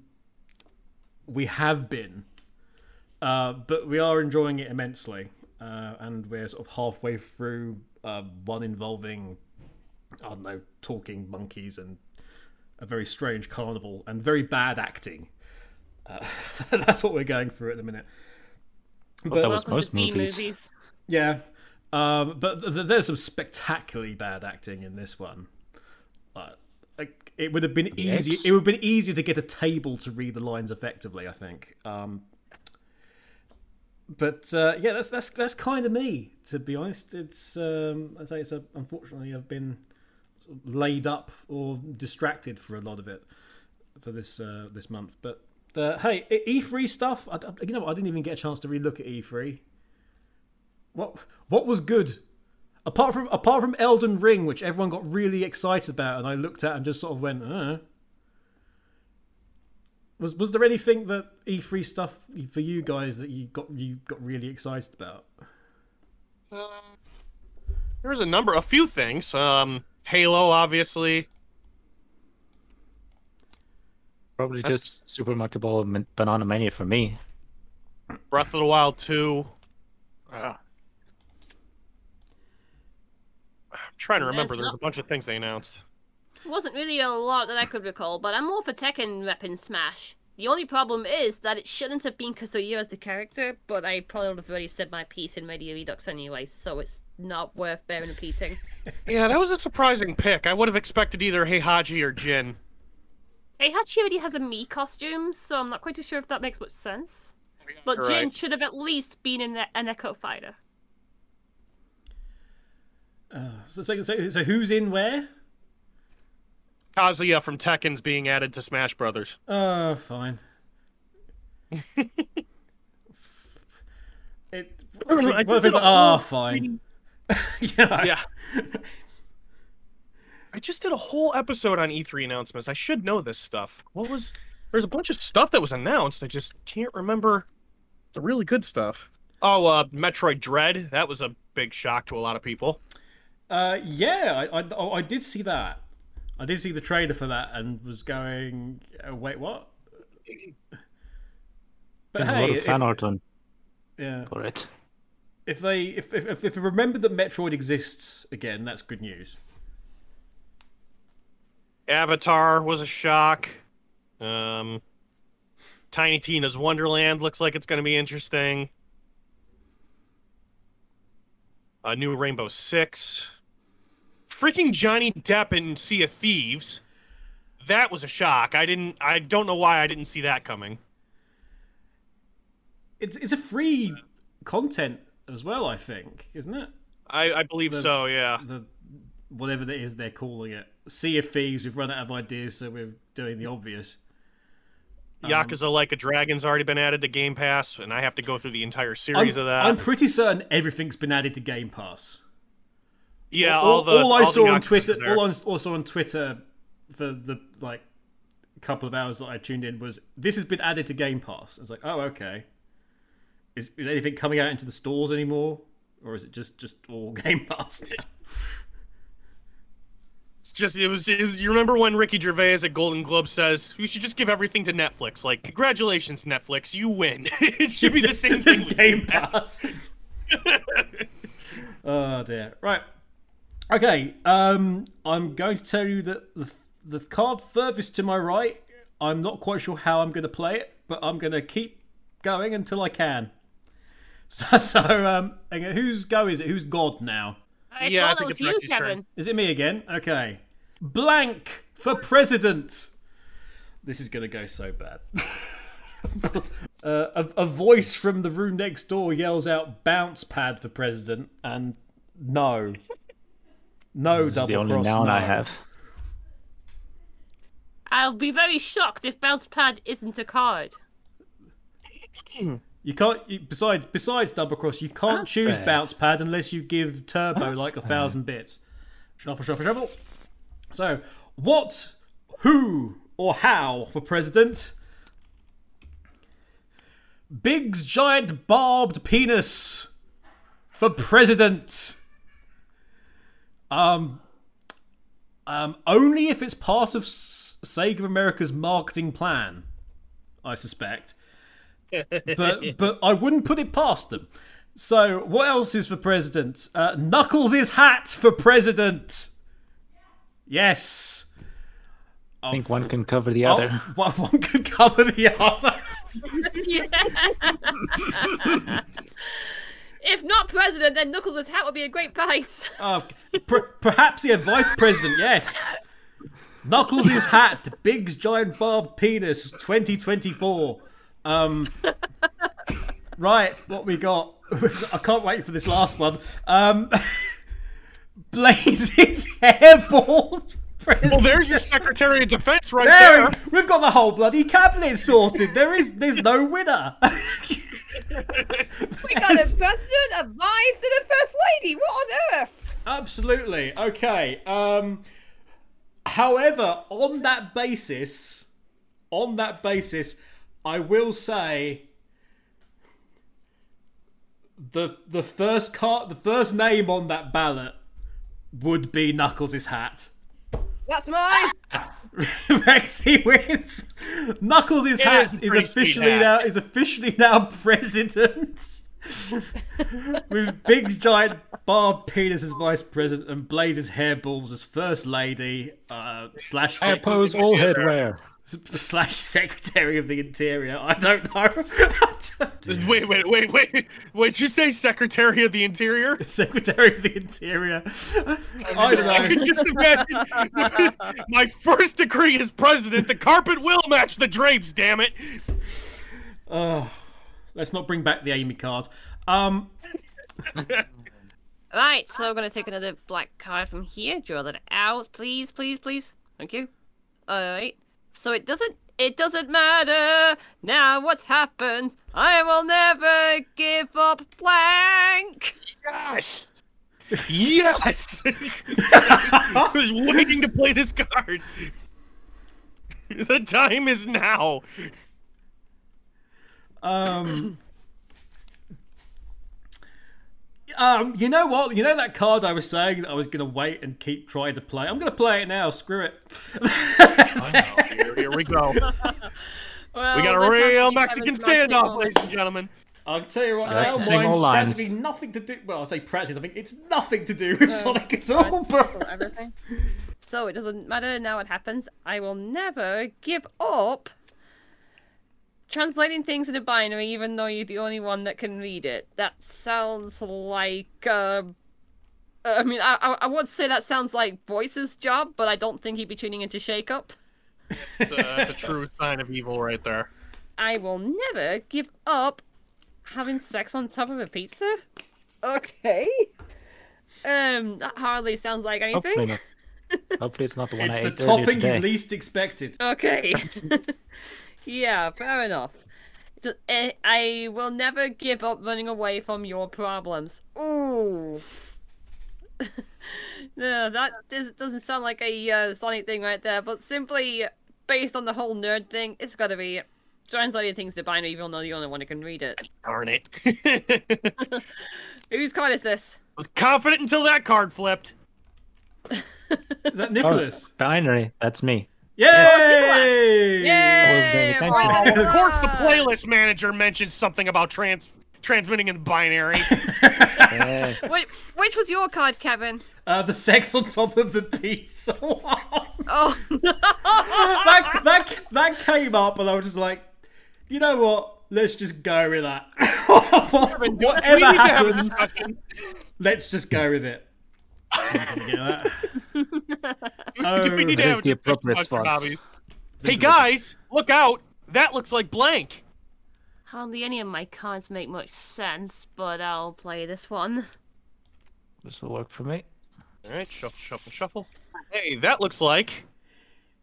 we have been, uh, but we are enjoying it immensely, uh, and we're sort of halfway through uh, one involving I don't know talking monkeys and a very strange carnival and very bad acting. Uh, that's what we're going through at the minute. But that was most movies. movies. Yeah, um, but th- th- there's some spectacularly bad acting in this one. Uh, like it would have been The easy. X? It would have been easier to get a table to read the lines effectively. I think. Um, but uh, yeah, that's that's that's kind of me. To be honest, it's um, I say it's a, unfortunately I've been sort of laid up or distracted for a lot of it for this uh, this month. But uh, hey, E3 stuff. I, you know, I didn't even get a chance to really look at E3. What what was good? Apart from apart from Elden Ring, which everyone got really excited about, and I looked at and just sort of went, uh. Was was there anything that E3 stuff for you guys that you got you got really excited about? There was a number, a few things. Um, Halo, obviously. Probably just Super Monkey Ball and Banana Mania for me. Breath of the Wild 2. Uh, I'm trying to remember. There's not- a bunch of things they announced. It Wasn't really a lot that I could recall, but I'm more for Tekken repping Smash. The only problem is that it shouldn't have been Kazuya as the character, but I probably would have already said my piece in Radio Redux anyway, so it's not worth bearing repeating. Yeah, that was a surprising pick. I would have expected either Heihachi or Jin. Heihachi already has a Mii costume, so I'm not quite too sure if that makes much sense. But You're Jin right. should have at least been in an Echo Fighter. Uh, so, so, so, so who's in where? Kazuya from Tekken's being added to Smash Brothers. Oh, fine. it. don't know, What if did it's ah, a like, whole yeah. Yeah. I just did a whole episode on E3 announcements. I should know this stuff. What was there's a bunch of stuff that was announced. I just can't remember the really good stuff. Oh, uh Metroid Dread. That was a big shock to a lot of people. Uh, yeah, I, I, oh, I did see that. I did see the trailer for that and was going, uh, wait, what? But There's a lot of if, fan art on yeah, for it. If they if, if if they remember that Metroid exists again, that's good news. Avatar was a shock. Um Tiny Tina's Wonderland looks like it's going to be interesting. A new Rainbow Six. Freaking Johnny Depp in Sea of Thieves. That was a shock. I didn't. I don't know why I didn't see that coming. It's it's a free content as well, I think, isn't it? I, I believe The- so. Yeah. The whatever that is they're calling it. Sea of Thieves. We've run out of ideas, so we're doing the obvious. Um, Yakuza Like a Dragon's already been added to Game Pass, and I have to go through the entire series I'm, of that. I'm pretty certain everything's been added to Game Pass. yeah, all, all the all I all saw on Twitter, all I also on Twitter for the like couple of hours that I tuned in was this has been added to Game Pass. I was like, oh okay. Is, anything coming out into the stores anymore, or is it just just all Game Pass now? It's just it was, it was. You remember when Ricky Gervais at Golden Globe says we should just give everything to Netflix? Like, congratulations, Netflix, you win. it should be the same thing. Game Pass. oh dear. Right. Okay. Um, I'm going to tell you that the the card furthest to my right. I'm not quite sure how I'm going to play it, but I'm going to keep going until I can. So, so um, again, whose go is it? Who's God now? I Yeah, I think it's you, Rexy's turn. Kevin. Is it me again? Okay. Blank for president. This is going to go so bad. uh, a, a voice from the room next door yells out bounce pad for president and no. No This is double the only cross noun no. I have. I'll be very shocked if Bounce Pad isn't a card. You can't. You, besides, besides double cross, you can't That's choose fair. bounce pad unless you give turbo That's like a fair. thousand bits. Shuffle, shuffle, shuffle. So, what, who, or how for president? Big's giant barbed penis for president. Um, um, only if it's part of S- Sega America's marketing plan, I suspect but but I wouldn't put it past them. So what else is for president? Uh, Knuckles' hat for president. Yes. I think one can cover the Oh, other. one, one could cover the other. If not president, then Knuckles' hat would be a great price. Uh, per- perhaps yeah, vice president. Yes. Knuckles' hat, Big's giant barbed penis, 2024. Um, right, what we got? I can't wait for this last one. Um, Blaze's hairball. Well, there's your Secretary of Defense right There, there. we've got the whole bloody cabinet sorted. There is, there's no winner. We got a president, a vice, and a first lady. What on earth? Absolutely. Okay. Um however, on that basis, on that basis, I will say the the first card the first name on that ballot would be Knuckles' hat. That's mine. Rexy wins. Knuckles' is hat a is officially hat. now is officially now president. With Big's giant Barb Penis as vice president and Blaze's hairballs as first lady uh, slash I oppose all headwear. slash secretary of the interior. I don't know. Wait, wait, wait, wait. Wait, did you say Secretary of the Interior? secretary of the interior. I don't I can just imagine. My first decree as president, the carpet will match the drapes, damn it. Oh, let's not bring back the Amy card. Um, Right, so I'm gonna take another black card from here. Draw that out, please, please, please. Thank you. Alright. So it doesn't it doesn't matter now what happens. I will never give up blank. Yes. Yes. I was waiting to play this card. The time is now. um, um, you know what? You know that card I was saying that I was going to wait and keep trying to play. I'm going to play it now. Screw it. Here, here we go. Well, We got a real Mexican standoff, ladies and gentlemen. I'll tell you right like now, to mine's lines. practically nothing to do. Well, I say practically nothing. It's nothing to do with Sonic at all. But everything. So it doesn't matter now what happens. I will never give up translating things into binary, even though you're the only one that can read it. That sounds like. Uh, I mean, I, I I would say that sounds like Voice's job, but I don't think he'd be tuning into Shake Up. That's a, that's a true sign of evil right there. I will never give up having sex on top of a pizza. Okay. Um, that hardly sounds like anything. Hopefully not. Hopefully it's not the one it's I the ate earlier topping you least expected. Okay. yeah, fair enough. Eh, I will never give up running away from your problems. Ooh. no, that does, doesn't sound like a uh, Sonic thing right there, but simply based on the whole nerd thing, it's gotta be translating things to binary even though you're the only one who can read it. Darn it. Whose card is this? I was confident until that card flipped. Is that Oh, Nicholas? binary. That's me. Yay! Yay! paying attention. Of course, the playlist manager mentioned something about trans transmitting in binary. Yeah. Wait, which was your card, Kevin? Uh, the sex on top of the pizza. Oh, that, that that came up, and I was just like, you know what? Let's just go with that. we Whatever need to have a happens, let's just go with it. I'm gonna get that. Oh, we need to There's have the appropriate about spots. Hey guys, look out! That looks like blank. hardly any of my cards make much sense, but I'll play this one. This will work for me. All right, shuffle, shuffle, shuffle. Hey, that looks like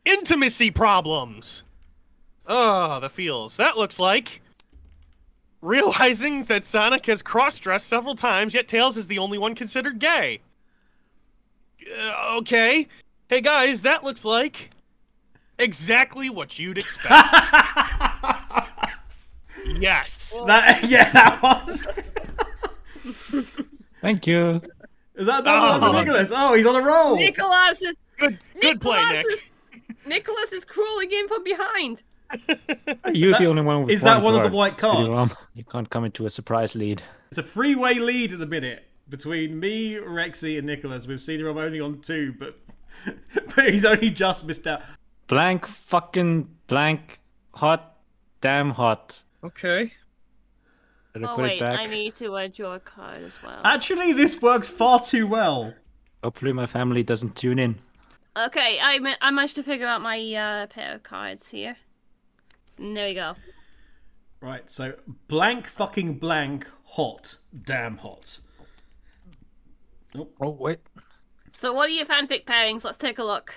intimacy problems. Oh, the feels. That looks like realizing that Sonic has cross-dressed several times, yet Tails is the only one considered gay. Uh, okay. Hey guys, that looks like exactly what you'd expect. yes. that yeah, that was. Thank you. Is that another one Oh. for Nicholas? Oh, he's on a roll. Nicholas is Good, good play, Nicholas Nick. is Nicholas is crawling in from behind. Are you That- the only one with is that one of the white CD-ROM. cards? You can't come into a surprise lead. It's a three-way lead at the minute between me, Rexy, and Nicholas. With CD-ROM only on two, but but he's only just missed out. Blank fucking blank hot damn hot. Okay. Did Oh wait. I need to uh, draw a card as well. Actually, this works far too well. Hopefully my family doesn't tune in. Okay, I ma- I managed to figure out my uh, pair of cards here. And there we go. Right, so blank fucking blank hot, damn hot. Oh wait. So what are your fanfic pairings? Let's take a look.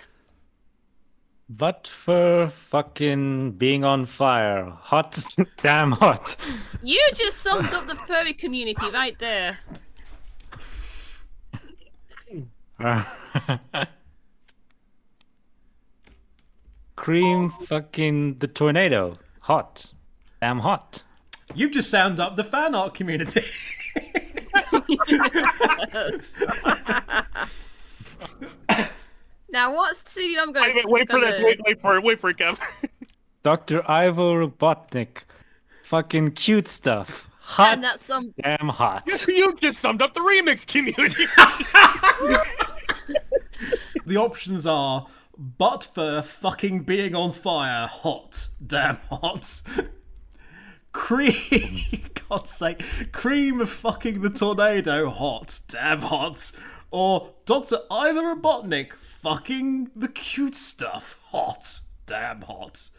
But for fucking being on fire. Hot damn hot. You just summed up the furry community right there. Cream fucking the tornado. Hot. Damn hot. You've just sound up the fan art community. Now, what's CD I'm gonna Wait, wait, wait for this. Wait, wait for it. Wait for it, Kev. Dr. Ivo Robotnik. Fucking cute stuff. Hot. And that's some. Damn hot. you just summed up the remix community. The options are butt for fucking being on fire, hot, damn hot. Cream, God's sake, cream fucking the tornado, hot, damn hot. Or Dr. Ivo Robotnik, fucking the cute stuff, hot, damn hot.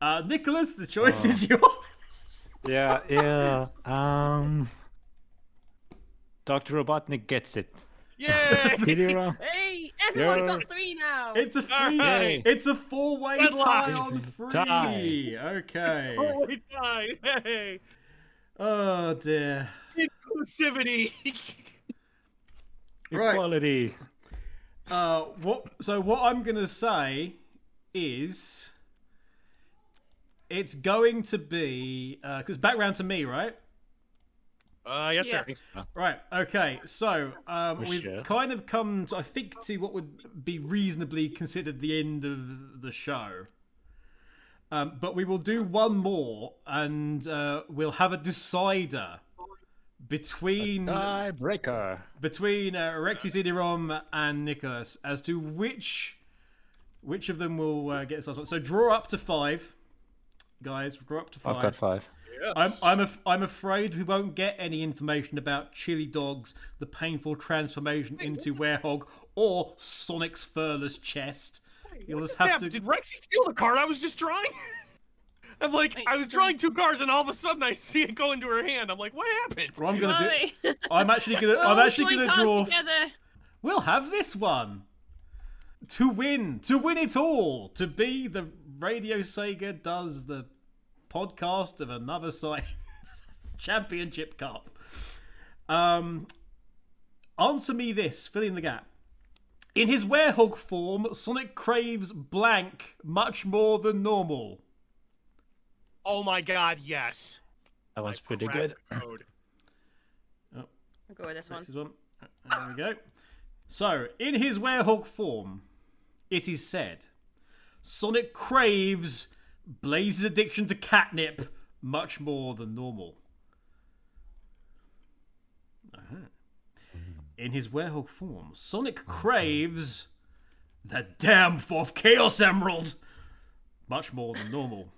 Uh, Nicholas, the choice is yours. Yeah, yeah. Um. Dr. Robotnik gets it. Yay! Video. Hey, everyone's Yeah. got three now. It's a free. Alright. It's a four-way Deadlock. tie on free. Tie. Okay. Holy die. Hey. Oh dear. Inclusivity. Right. Equality. Uh, what? So what I'm gonna say is, it's going to be because back round to me, right? Uh, yes, sir. Right. Okay. So um, we've sure. kind of come, to, I think, to what would be reasonably considered the end of the show. Um, but we will do one more, and uh, we'll have a decider between Tiebreaker. between uh, Rexy CD-ROM and Nicholas as to which which of them will uh, get us. So draw up to five, guys. Draw up to 5 I've got five. I'm I'm af- I'm afraid we won't get any information about chili dogs, the painful transformation into werehog, or Sonic's furless chest. You'll just have Sam, to. did Rexy steal the card I was just drawing? I'm like, Wait, I was so- drawing two cards, and all of a sudden I see it go into her hand. I'm like, what happened? Well, I'm gonna do. I'm actually gonna. We're I'm actually gonna draw. Together. We'll have this one to win, to win it all, to be the Radio Sega does the podcast of another science championship cup. Um, answer me this, fill in the gap. In his werehog form, Sonic craves blank much more than normal. Oh my god, yes. That was pretty good. the code. I'll go with this one. This one. There we go. So, in his werehog form, it is said Sonic craves Blaze's addiction to catnip much more than normal. Uh-huh. In his werewolf form, Sonic craves the damn fourth Chaos Emerald much more than normal.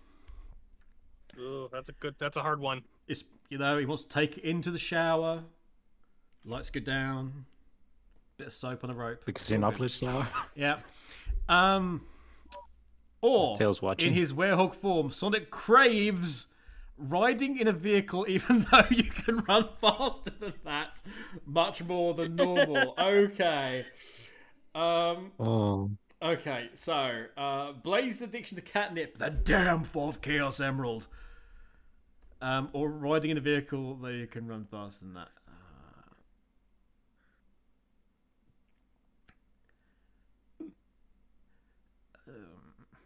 Ooh, that's a good. That's a hard one. It's you know he wants to take it into the shower, lights go down, bit of soap on a rope. Because the Xenopolis Flower. Yeah. Um. Or Tails watching. in his werehog form, Sonic craves riding in a vehicle, even though you can run faster than that, much more than normal. okay. Um. Oh. Okay. So, uh, Blaze's addiction to catnip, the damn fourth Chaos Emerald. Um, or riding in a vehicle that you can run faster than that.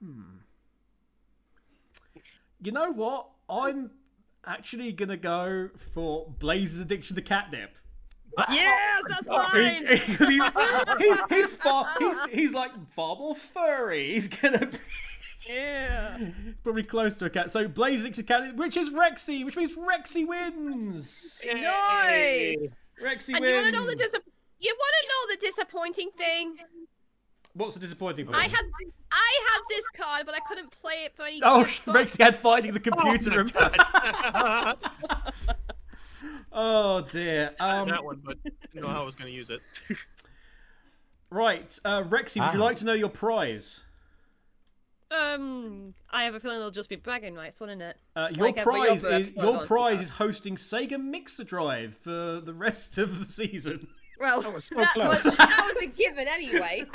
Hmm. You know what? I'm actually gonna go for Blaze's addiction to catnip. Yes, that's He- fine. he's, he- he's far, he's, he's like far more furry. He's gonna be Yeah. probably close to a cat. So Blaze addiction to catnip, which is Rexy, which means Rexy wins. Nice. Rexy And wins. you want to know the dis- You want to know the disappointing thing? What's the disappointing thing? I had I had this card, but I couldn't play it for any. Oh, good. Rexy had finding the computer room. oh dear. Um, that one, but didn't know how I was going to use it. right, uh, Rexy, would you Ah. like to know your prize? Um, I have a feeling it'll just be bragging rights, wouldn't it? Uh, your Like prize is your prize is hosting Sega Mixer Drive for the rest of the season. Well, so that, close. was, that was a given anyway.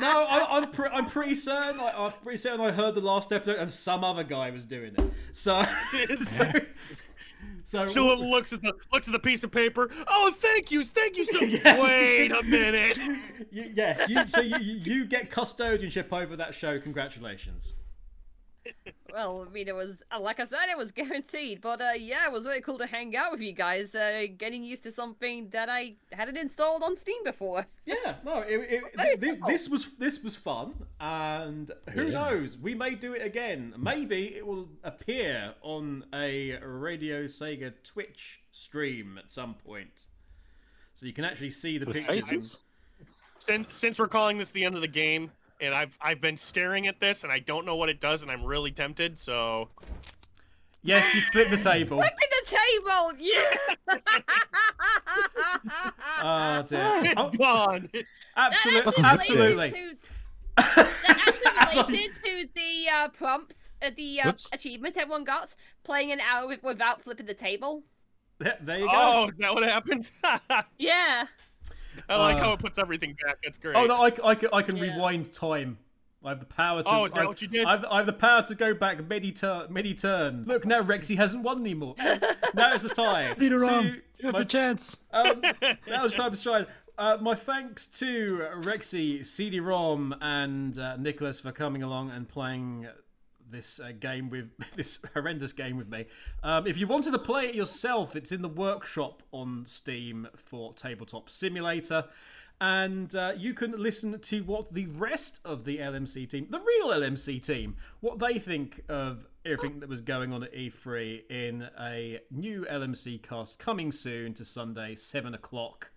No, I, I'm pre- I'm pretty certain. I, I'm pretty certain I heard the last episode and some other guy was doing it. So, so, so, So it looks at the looks at the piece of paper. Oh, thank you, thank you so. Yeah. Wait a minute. you, yes, you, so you, you you get custodianship over that show. Congratulations. Well, I mean, it was uh, like I said, it was guaranteed. But uh, yeah, it was very cool to hang out with you guys. Uh, getting used to something that I hadn't installed on Steam before. Yeah, no, it, it, Very thi- simple. this was this was fun, and who Yeah. knows? We may do it again. Maybe it will appear on a Radio Sega Twitch stream at some point, so you can actually see the With pictures. faces? Since since we're calling this the end of the game, and I've I've been staring at this and I don't know what it does, and I'm really tempted. So Yes, you flip the table. Flipping the table, yeah. Oh dear. Oh, gone. absolutely, That absolutely. That's related to- that actually related to the uh, prompts, uh, the uh, achievement everyone got, playing an hour without flipping the table. There there you go. Oh, is that what happens? I Yeah. like how Uh, it puts everything back. That's great. Oh no, I, I can, I can Yeah. rewind time. I have the power to. Oh, is that I, what you did? I have, I have the power to go back many tur- many turns. Look now, Rexy hasn't won anymore. now is the time. Lead her So on. you- You have my- a chance. um, that was time to shine. Uh, my thanks to Rexy, CD-ROM, and uh, Nicholas for coming along and playing this uh, game with this horrendous game with me. Um, if you wanted to play it yourself, it's in the workshop on Steam for Tabletop Simulator. And uh, you can listen to what the rest of the LMC team, the real LMC team, what they think of everything that was going on at E3 in a new LMC cast coming soon to Sunday, 7 o'clock.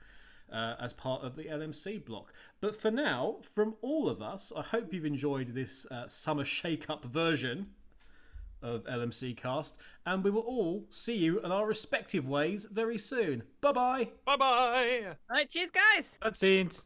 Uh, as part of the LMC block. But for now, from all of us, I hope you've enjoyed this uh, summer shake up version of LMC Cast, and we will all see you in our respective ways very soon. Bye bye! Bye bye. All right, cheers, guys. Cutscenes.